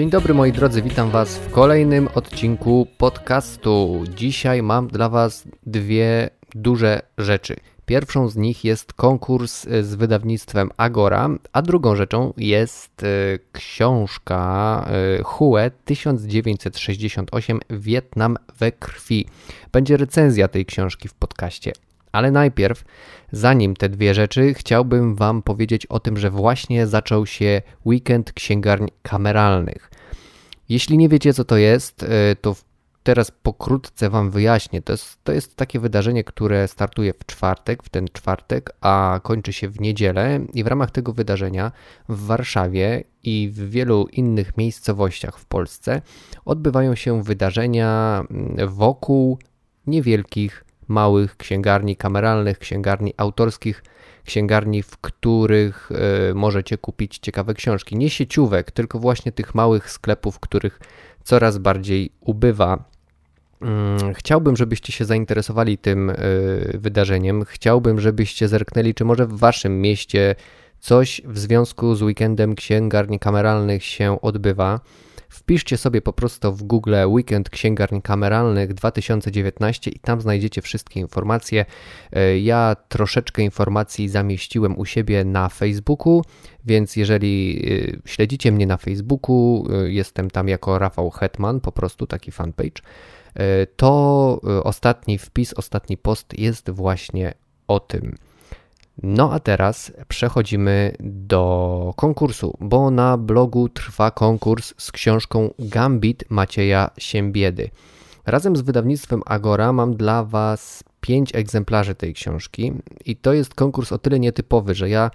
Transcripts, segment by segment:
Dzień dobry moi drodzy, witam Was w kolejnym odcinku podcastu. Dzisiaj mam dla Was dwie duże rzeczy. Pierwszą z nich jest konkurs z wydawnictwem Agora, a drugą rzeczą jest e, książka e, Hue 1968 Wietnam we krwi. Będzie recenzja tej książki w podcaście. Ale najpierw, zanim te dwie rzeczy, chciałbym Wam powiedzieć o tym, że właśnie zaczął się weekend księgarni kameralnych. Jeśli nie wiecie, co to jest, e, to teraz pokrótce Wam wyjaśnię. To jest, to jest takie wydarzenie, które startuje w czwartek, w ten czwartek, a kończy się w niedzielę. I w ramach tego wydarzenia w Warszawie i w wielu innych miejscowościach w Polsce odbywają się wydarzenia mm, wokół niewielkich małych księgarni kameralnych, księgarni autorskich, księgarni, w których y, możecie kupić ciekawe książki. Nie sieciówek, tylko właśnie tych małych sklepów, których coraz bardziej ubywa. Mm, chciałbym, żebyście się zainteresowali tym y, wydarzeniem. Chciałbym, żebyście zerknęli, czy może w waszym mieście coś w związku z weekendem księgarni kameralnych się odbywa. Wpiszcie sobie po prostu w Google Weekend Księgarni Kameralnych 2019 i tam znajdziecie wszystkie informacje. E, ja troszeczkę informacji zamieściłem u siebie na Facebooku, więc jeżeli e, śledzicie mnie na Facebooku, e, jestem tam jako Rafał Hetman, po prostu taki fanpage, to ostatni wpis, ostatni post jest właśnie o tym. No a teraz przechodzimy do konkursu, bo na blogu trwa konkurs z książką Gambit Macieja Siembiedy. Razem z wydawnictwem Agora mam dla Was pięć egzemplarzy tej książki i to jest konkurs o tyle nietypowy, że ja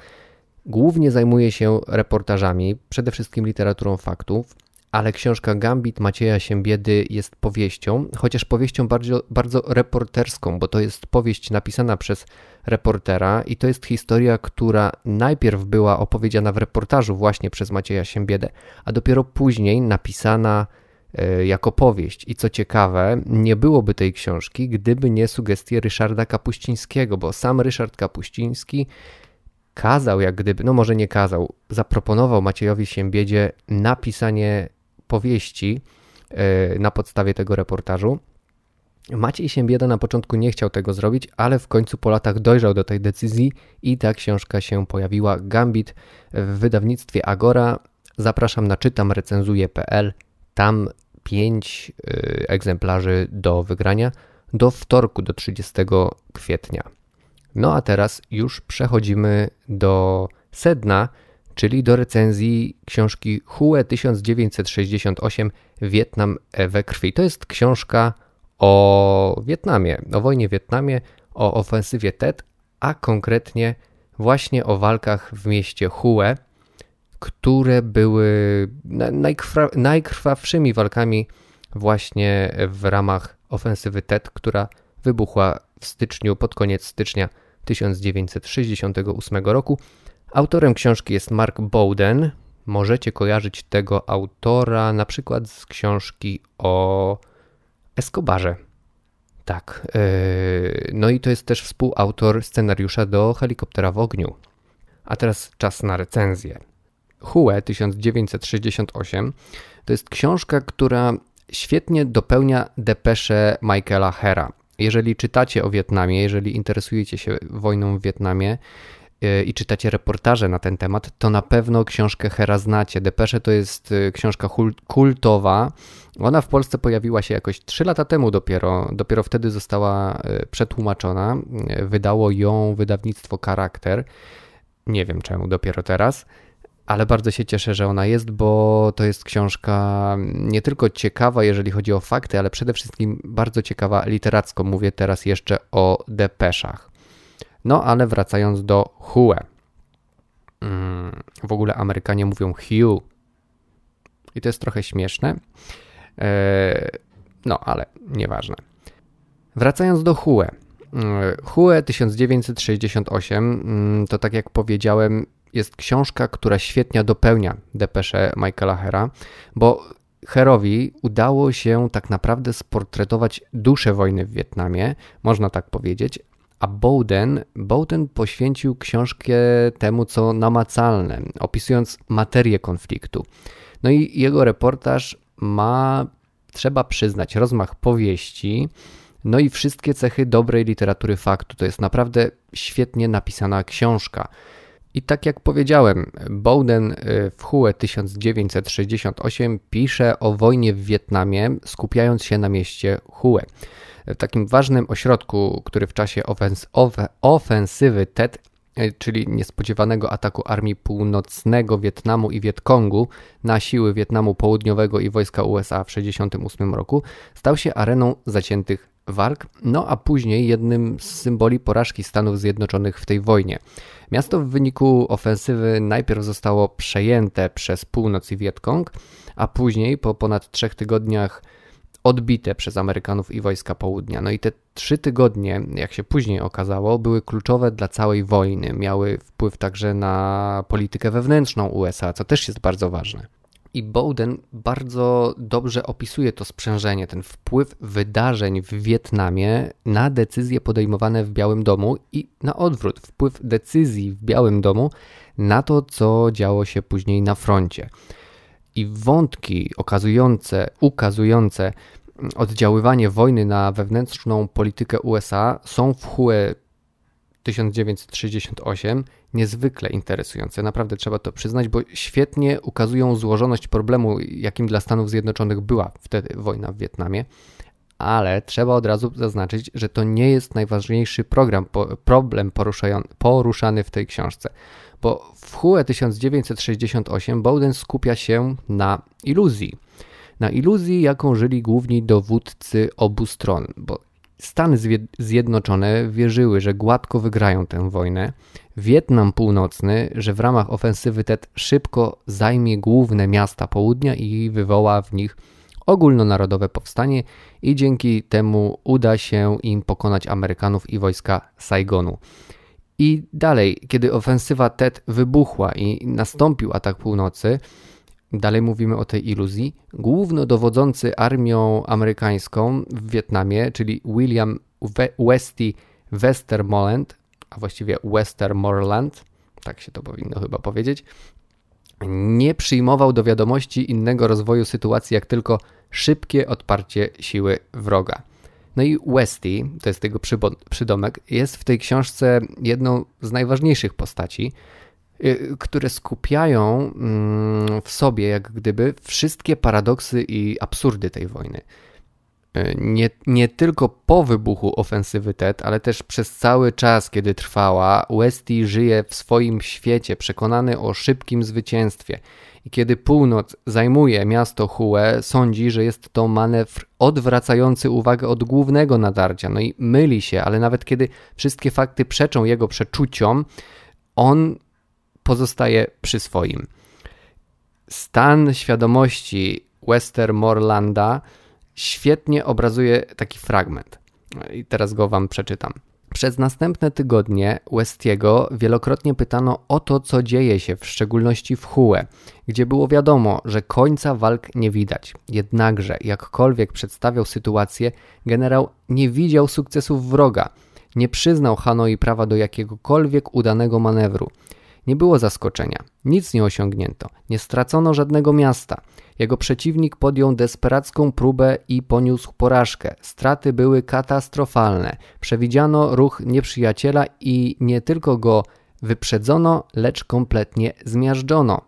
głównie zajmuję się reportażami, przede wszystkim literaturą faktów, ale książka Gambit Macieja Siembiedy jest powieścią, chociaż powieścią bardzo, bardzo reporterską, bo to jest powieść napisana przez reportera i to jest historia, która najpierw była opowiedziana w reportażu właśnie przez Macieja Siembiedę, a dopiero później napisana e, jako powieść. I co ciekawe, nie byłoby tej książki, gdyby nie sugestie Ryszarda Kapuścińskiego, bo sam Ryszard Kapuściński kazał, jak gdyby, no może nie kazał, zaproponował Maciejowi Siembiedzie napisanie powieści e, na podstawie tego reportażu. Maciej Siembieda na początku nie chciał tego zrobić, ale w końcu po latach dojrzał do tej decyzji i ta książka się pojawiła. Gambit w wydawnictwie Agora. Zapraszam na czytamrecenzuje.pl. Tam 5 y, egzemplarzy do wygrania do wtorku, do 30 kwietnia. No a teraz już przechodzimy do sedna, czyli do recenzji książki Hue 1968 Wietnam we krwi. To jest książka o Wietnamie, o wojnie w Wietnamie, o ofensywie Tet, a konkretnie właśnie o walkach w mieście Hue, które były najkrwa, najkrwawszymi walkami właśnie w ramach ofensywy Tet, która wybuchła w styczniu, pod koniec stycznia 1968 roku. Autorem książki jest Mark Bowden. Możecie kojarzyć tego autora na przykład z książki o Escobarze. Tak. Yy, no i to jest też współautor scenariusza do Helikoptera w ogniu. A teraz czas na recenzję. Hue 1968 to jest książka, która świetnie dopełnia depeszę Michaela Hera. Jeżeli czytacie o Wietnamie, jeżeli interesujecie się wojną w Wietnamie, i czytacie reportaże na ten temat, to na pewno książkę Hera znacie. Depesze to jest y, książka kultowa. Ona w Polsce pojawiła się jakoś 3 lata temu dopiero. Dopiero wtedy została y, przetłumaczona. Wydało ją wydawnictwo Charakter. Nie wiem czemu dopiero teraz ale bardzo się cieszę, że ona jest, bo to jest książka nie tylko ciekawa, jeżeli chodzi o fakty, ale przede wszystkim bardzo ciekawa literacko. Mówię teraz jeszcze o depeszach. No ale wracając do Hue. Mm, w ogóle Amerykanie mówią Hue. I to jest trochę śmieszne. E, no ale nieważne. Wracając do Hue. Mm, Hue 1968 mm, to tak jak powiedziałem jest książka, która świetnie dopełnia depeszę Michaela Hera, bo Herowi udało się tak naprawdę sportretować duszę wojny w Wietnamie, można tak powiedzieć, a Bowden, Bowden poświęcił książkę temu, co namacalne, opisując materię konfliktu. No i jego reportaż ma, trzeba przyznać, rozmach powieści, no i wszystkie cechy dobrej literatury faktu. To jest naprawdę świetnie napisana książka. I tak jak powiedziałem, Bowden y, w Hue 1968 pisze o wojnie w Wietnamie, skupiając się na mieście Hue. Takim ważnym ośrodku, który w czasie ofens ofensywy TED, y, czyli niespodziewanego ataku Armii Północnego Wietnamu i Wietkongu na siły Wietnamu Południowego i wojska USA w 1968 roku, stał się areną zaciętych walk, no a później jednym z symboli porażki Stanów Zjednoczonych w tej wojnie. Miasto w wyniku ofensywy najpierw zostało przejęte przez północ i Wietkong, a później po ponad trzech tygodniach odbite przez Amerykanów i wojska południa. No i te trzy tygodnie, jak się później okazało, były kluczowe dla całej wojny. Miały wpływ także na politykę wewnętrzną USA, co też jest bardzo ważne. I Bowden bardzo dobrze opisuje to sprzężenie, ten wpływ wydarzeń w Wietnamie na decyzje podejmowane w Białym Domu i na odwrót, wpływ decyzji w Białym Domu na to, co działo się później na froncie. I wątki okazujące, ukazujące oddziaływanie wojny na wewnętrzną politykę USA są w Hue 1968 niezwykle interesujące. Naprawdę trzeba to przyznać, bo świetnie ukazują złożoność problemu, jakim dla Stanów Zjednoczonych była wtedy wojna w Wietnamie. Ale trzeba od razu zaznaczyć, że to nie jest najważniejszy program, problem poruszany w tej książce. Bo w Hue 1968 Bowden skupia się na iluzji. Na iluzji, jaką żyli główni dowódcy obu stron, bo Stany Zjednoczone wierzyły, że gładko wygrają tę wojnę. Wietnam Północny, że w ramach ofensywy TED szybko zajmie główne miasta południa i wywoła w nich ogólnonarodowe powstanie i dzięki temu uda się im pokonać Amerykanów i wojska Saigonu. I dalej, kiedy ofensywa TED wybuchła i nastąpił atak północy, Dalej mówimy o tej iluzji. Głównodowodzący armią amerykańską w Wietnamie, czyli William Westy Westermoreland, a właściwie Westermoreland, tak się to powinno chyba powiedzieć, nie przyjmował do wiadomości innego rozwoju sytuacji, jak tylko szybkie odparcie siły wroga. No i Westy, to jest tego przydomek, jest w tej książce jedną z najważniejszych postaci, Y, które skupiają mm, w sobie, jak gdyby, wszystkie paradoksy i absurdy tej wojny. Y, nie, nie tylko po wybuchu ofensywy TED, ale też przez cały czas, kiedy trwała, Westy żyje w swoim świecie, przekonany o szybkim zwycięstwie. I kiedy północ zajmuje miasto Hue, sądzi, że jest to manewr odwracający uwagę od głównego nadarcia. No i myli się, ale nawet kiedy wszystkie fakty przeczą jego przeczuciom, on pozostaje przy swoim. Stan świadomości Westermorlanda świetnie obrazuje taki fragment. I teraz go wam przeczytam. Przez następne tygodnie Westiego wielokrotnie pytano o to, co dzieje się, w szczególności w Hue, gdzie było wiadomo, że końca walk nie widać. Jednakże, jakkolwiek przedstawiał sytuację, generał nie widział sukcesów wroga. Nie przyznał Hanoi prawa do jakiegokolwiek udanego manewru. Nie było zaskoczenia. Nic nie osiągnięto. Nie stracono żadnego miasta. Jego przeciwnik podjął desperacką próbę i poniósł porażkę. Straty były katastrofalne. Przewidziano ruch nieprzyjaciela i nie tylko go wyprzedzono, lecz kompletnie zmiażdżono.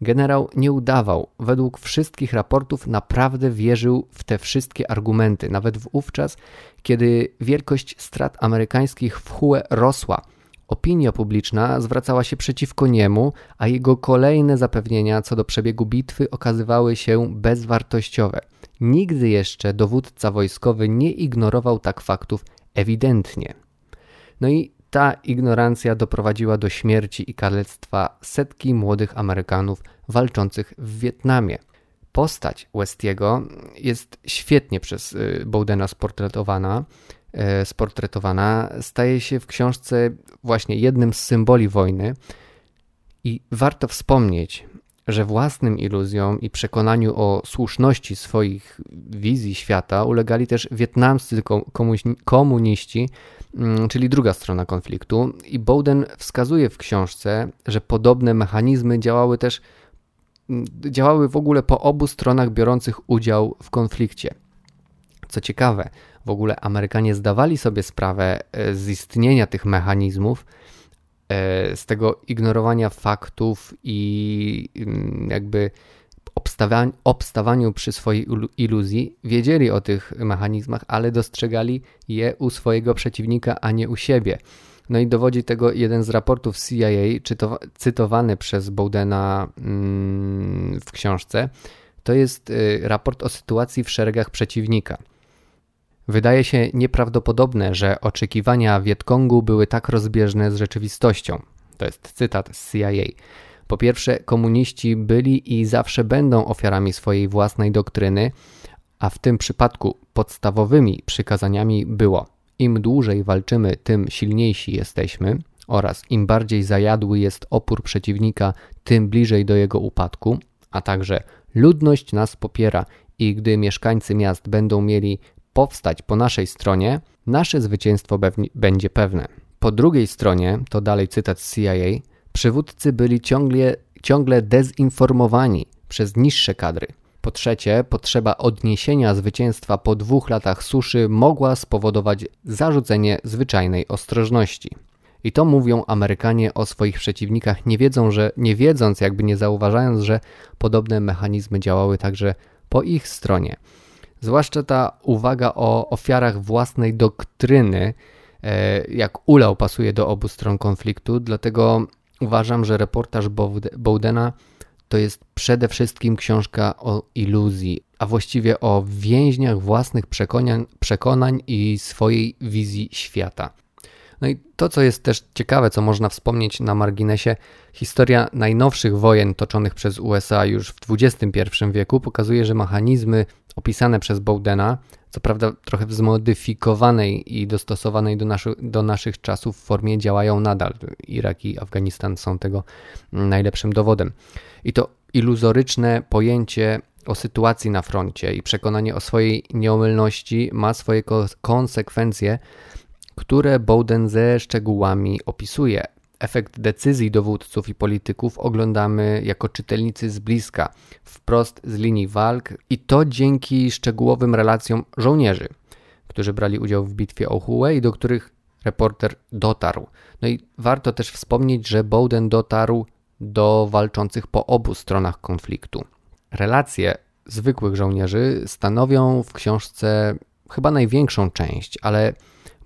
Generał nie udawał. Według wszystkich raportów naprawdę wierzył w te wszystkie argumenty, nawet wówczas, kiedy wielkość strat amerykańskich w Hue rosła. Opinia publiczna zwracała się przeciwko niemu, a jego kolejne zapewnienia co do przebiegu bitwy okazywały się bezwartościowe. Nigdy jeszcze dowódca wojskowy nie ignorował tak faktów ewidentnie. No i ta ignorancja doprowadziła do śmierci i kalectwa setki młodych Amerykanów walczących w Wietnamie. Postać Westiego jest świetnie przez y, Bowdena sportretowana. E, sportretowana, staje się w książce właśnie jednym z symboli wojny. I warto wspomnieć, że własnym iluzjom i przekonaniu o słuszności swoich wizji świata ulegali też wietnamscy komuniści, mm, czyli druga strona konfliktu. I Bowden wskazuje w książce, że podobne mechanizmy działały też działały w ogóle po obu stronach biorących udział w konflikcie. Co ciekawe, w ogóle Amerykanie zdawali sobie sprawę e, z istnienia tych mechanizmów, e, z tego ignorowania faktów i mm, jakby obstawaniu przy swojej iluzji, wiedzieli o tych mechanizmach, ale dostrzegali je u swojego przeciwnika, a nie u siebie. No i dowodzi tego jeden z raportów CIA, cytowany przez Bowdena mm, w książce. To jest y, raport o sytuacji w szeregach przeciwnika. Wydaje się nieprawdopodobne, że oczekiwania Wietkongu były tak rozbieżne z rzeczywistością. To jest cytat z CIA. Po pierwsze, komuniści byli i zawsze będą ofiarami swojej własnej doktryny, a w tym przypadku podstawowymi przykazaniami było: im dłużej walczymy, tym silniejsi jesteśmy, oraz im bardziej zajadły jest opór przeciwnika, tym bliżej do jego upadku, a także ludność nas popiera i gdy mieszkańcy miast będą mieli powstać po naszej stronie, nasze zwycięstwo będzie pewne. Po drugiej stronie, to dalej cytat z CIA, przywódcy byli ciągle, ciągle dezinformowani przez niższe kadry. Po trzecie, potrzeba odniesienia zwycięstwa po dwóch latach suszy mogła spowodować zarzucenie zwyczajnej ostrożności. I to mówią Amerykanie o swoich przeciwnikach, nie wiedzą, że nie wiedząc, jakby nie zauważając, że podobne mechanizmy działały także po ich stronie. Zwłaszcza ta uwaga o ofiarach własnej doktryny, e, jak ulał pasuje do obu stron konfliktu, dlatego uważam, że reportaż Bowdena to jest przede wszystkim książka o iluzji, a właściwie o więźniach własnych przekonań, przekonań i swojej wizji świata. No i to, co jest też ciekawe, co można wspomnieć na marginesie, historia najnowszych wojen toczonych przez USA już w XXI wieku pokazuje, że mechanizmy opisane przez Bowdena, co prawda trochę w zmodyfikowanej i dostosowanej do, naszy, do naszych czasów formie działają nadal. Irak i Afganistan są tego najlepszym dowodem. I to iluzoryczne pojęcie o sytuacji na froncie i przekonanie o swojej nieomylności ma swoje konsekwencje, które Bowden ze szczegółami opisuje. Efekt decyzji dowódców i polityków oglądamy jako czytelnicy z bliska, wprost z linii walk i to dzięki szczegółowym relacjom żołnierzy, którzy brali udział w bitwie o Hue i do których reporter dotarł. No i warto też wspomnieć, że Bowden dotarł do walczących po obu stronach konfliktu. Relacje zwykłych żołnierzy stanowią w książce chyba największą część, ale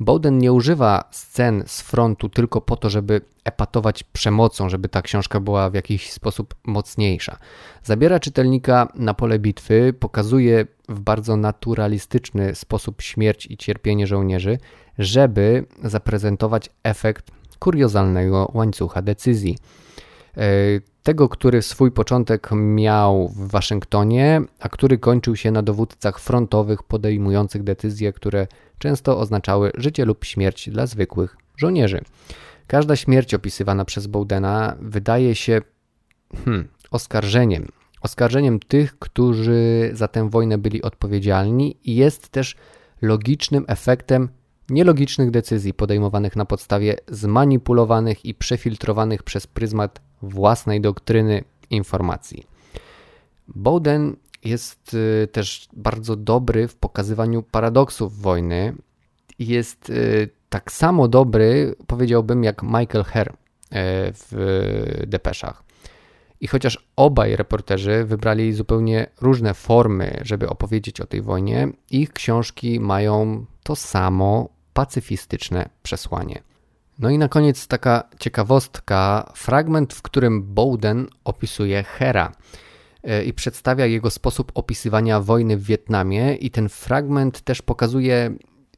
Bowden nie używa scen z frontu tylko po to, żeby epatować przemocą, żeby ta książka była w jakiś sposób mocniejsza. Zabiera czytelnika na pole bitwy, pokazuje w bardzo naturalistyczny sposób śmierć i cierpienie żołnierzy, żeby zaprezentować efekt kuriozalnego łańcucha decyzji. E, tego, który swój początek miał w Waszyngtonie, a który kończył się na dowódcach frontowych podejmujących decyzje, które często oznaczały życie lub śmierć dla zwykłych żołnierzy. Każda śmierć opisywana przez Bowdena wydaje się hmm, oskarżeniem. Oskarżeniem tych, którzy za tę wojnę byli odpowiedzialni i jest też logicznym efektem nielogicznych decyzji podejmowanych na podstawie zmanipulowanych i przefiltrowanych przez pryzmat własnej doktryny informacji. Bowden jest y, też bardzo dobry w pokazywaniu paradoksów wojny. Jest y, tak samo dobry, powiedziałbym, jak Michael Herr y, w depeszach. I chociaż obaj reporterzy wybrali zupełnie różne formy, żeby opowiedzieć o tej wojnie, ich książki mają to samo pacyfistyczne przesłanie. No i na koniec taka ciekawostka, fragment, w którym Bowden opisuje Hera e, i przedstawia jego sposób opisywania wojny w Wietnamie. I ten fragment też pokazuje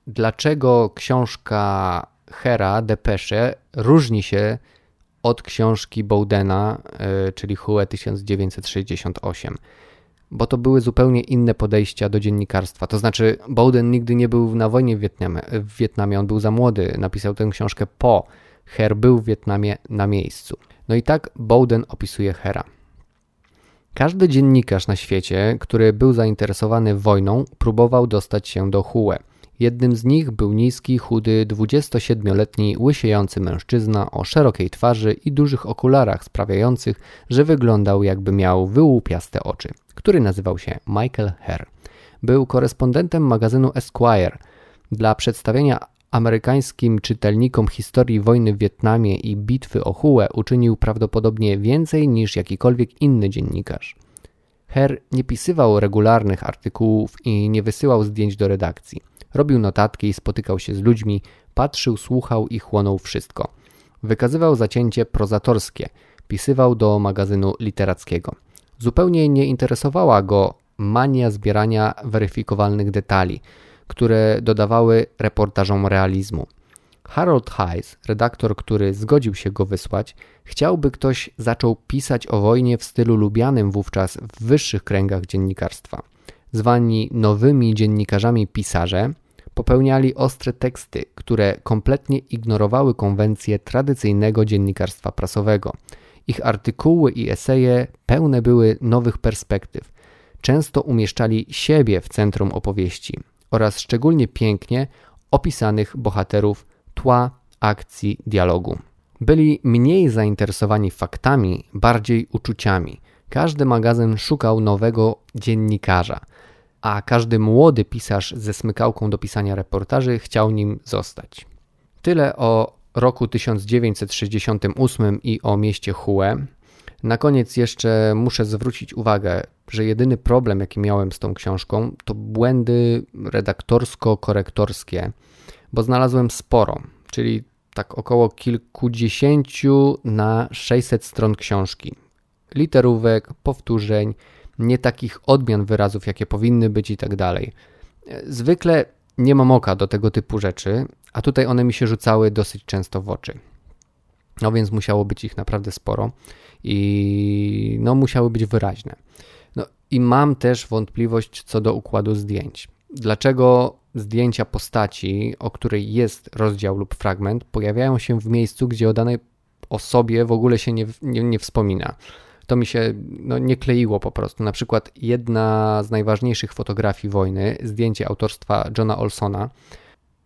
dlaczego książka Hera, Depesze różni się od książki Bowdena, e, czyli Hue 1968 bo to były zupełnie inne podejścia do dziennikarstwa. To znaczy, Bowden nigdy nie był na wojnie w Wietnamie, w Wietnamie, on był za młody, napisał tę książkę po. Her był w Wietnamie na miejscu. No i tak Bowden opisuje Hera. Każdy dziennikarz na świecie, który był zainteresowany wojną, próbował dostać się do Hue. Jednym z nich był niski, chudy, 27-letni, łysiejący mężczyzna o szerokiej twarzy i dużych okularach sprawiających, że wyglądał jakby miał wyłupiaste oczy, który nazywał się Michael Herr. Był korespondentem magazynu Esquire. Dla przedstawienia amerykańskim czytelnikom historii wojny w Wietnamie i bitwy o Hue uczynił prawdopodobnie więcej niż jakikolwiek inny dziennikarz. Herr nie pisywał regularnych artykułów i nie wysyłał zdjęć do redakcji. Robił notatki, spotykał się z ludźmi, patrzył, słuchał i chłonął wszystko. Wykazywał zacięcie prozatorskie, pisywał do magazynu literackiego. Zupełnie nie interesowała go mania zbierania weryfikowalnych detali, które dodawały reportażom realizmu. Harold Hayes, redaktor, który zgodził się go wysłać, chciałby ktoś zaczął pisać o wojnie w stylu lubianym wówczas w wyższych kręgach dziennikarstwa. Zwani nowymi dziennikarzami pisarze popełniali ostre teksty, które kompletnie ignorowały konwencje tradycyjnego dziennikarstwa prasowego. Ich artykuły i eseje pełne były nowych perspektyw. Często umieszczali siebie w centrum opowieści oraz szczególnie pięknie opisanych bohaterów tła, akcji, dialogu. Byli mniej zainteresowani faktami, bardziej uczuciami. Każdy magazyn szukał nowego dziennikarza, a każdy młody pisarz ze smykałką do pisania reportaży chciał nim zostać. Tyle o roku 1968 i o mieście Hue. Na koniec jeszcze muszę zwrócić uwagę, że jedyny problem, jaki miałem z tą książką, to błędy redaktorsko-korektorskie, bo znalazłem sporo, czyli tak około kilkudziesięciu na 600 stron książki. Literówek, powtórzeń, nie takich odmian wyrazów, jakie powinny być i tak dalej. Zwykle nie mam oka do tego typu rzeczy, a tutaj one mi się rzucały dosyć często w oczy. No więc musiało być ich naprawdę sporo i no musiały być wyraźne. No i mam też wątpliwość co do układu zdjęć. Dlaczego zdjęcia postaci, o której jest rozdział lub fragment, pojawiają się w miejscu, gdzie o danej osobie w ogóle się nie, nie, nie wspomina? to mi się no, nie kleiło po prostu. Na przykład jedna z najważniejszych fotografii wojny, zdjęcie autorstwa Johna Olsona,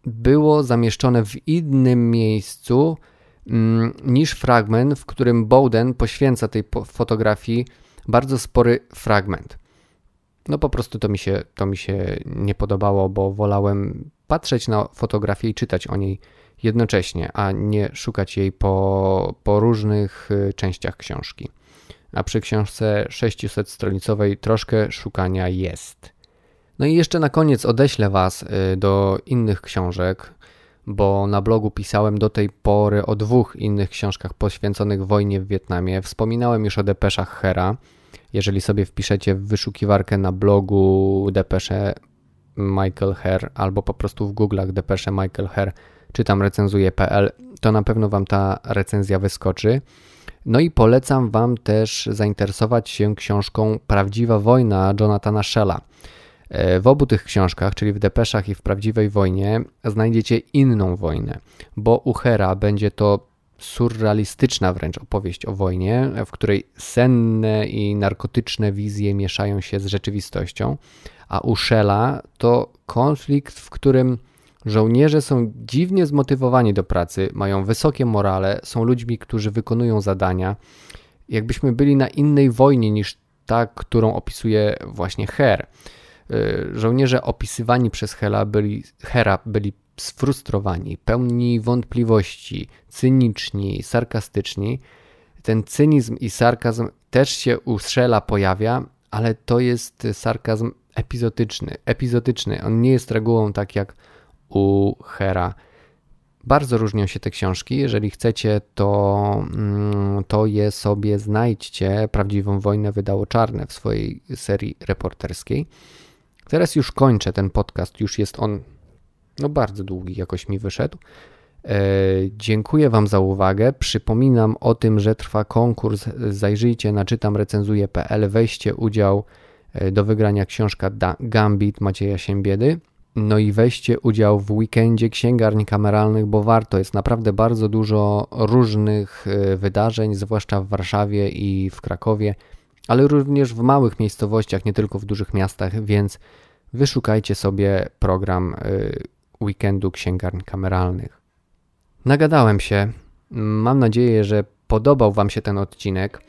było zamieszczone w innym miejscu mm, niż fragment, w którym Bowden poświęca tej fotografii bardzo spory fragment. No po prostu to mi się, to mi się nie podobało, bo wolałem patrzeć na fotografię i czytać o niej jednocześnie, a nie szukać jej po, po różnych y, częściach książki a przy książce 600-stronicowej troszkę szukania jest. No i jeszcze na koniec odeślę Was y, do innych książek, bo na blogu pisałem do tej pory o dwóch innych książkach poświęconych wojnie w Wietnamie. Wspominałem już o depeszach Hera. Jeżeli sobie wpiszecie w wyszukiwarkę na blogu depesze Michael Herr albo po prostu w Google'ach depesze Michael Herr czy tam recenzuje.pl, to na pewno Wam ta recenzja wyskoczy. No i polecam Wam też zainteresować się książką Prawdziwa wojna Jonathana Shella. E, w obu tych książkach, czyli w Depeszach i w Prawdziwej wojnie, znajdziecie inną wojnę, bo u Hera będzie to surrealistyczna wręcz opowieść o wojnie, w której senne i narkotyczne wizje mieszają się z rzeczywistością, a u Shella to konflikt, w którym Żołnierze są dziwnie zmotywowani do pracy, mają wysokie morale, są ludźmi, którzy wykonują zadania. Jakbyśmy byli na innej wojnie niż ta, którą opisuje właśnie Her. Y, żołnierze opisywani przez Hera byli, Hera byli sfrustrowani, pełni wątpliwości, cyniczni, sarkastyczni. Ten cynizm i sarkazm też się u Shella pojawia, ale to jest sarkazm epizodyczny. epizodyczny. On nie jest regułą tak jak u Hera. Bardzo różnią się te książki. Jeżeli chcecie, to, mm, to je sobie znajdźcie. Prawdziwą wojnę wydało Czarne w swojej serii reporterskiej. Teraz już kończę ten podcast. Już jest on no bardzo długi, jakoś mi wyszedł. E, dziękuję Wam za uwagę. Przypominam o tym, że trwa konkurs. Zajrzyjcie na czytamrecenzuje.pl. Weźcie udział e, do wygrania książka Gambit Macieja Siembiedy. No i weźcie udział w weekendzie księgarni kameralnych, bo warto. Jest naprawdę bardzo dużo różnych e, wydarzeń, zwłaszcza w Warszawie i w Krakowie, ale również w małych miejscowościach, nie tylko w dużych miastach, więc wyszukajcie sobie program e, weekendu księgarni kameralnych. Nagadałem się. Mam nadzieję, że podobał Wam się ten odcinek.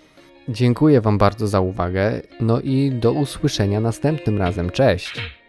Dziękuję Wam bardzo za uwagę. No i do usłyszenia następnym razem. Cześć!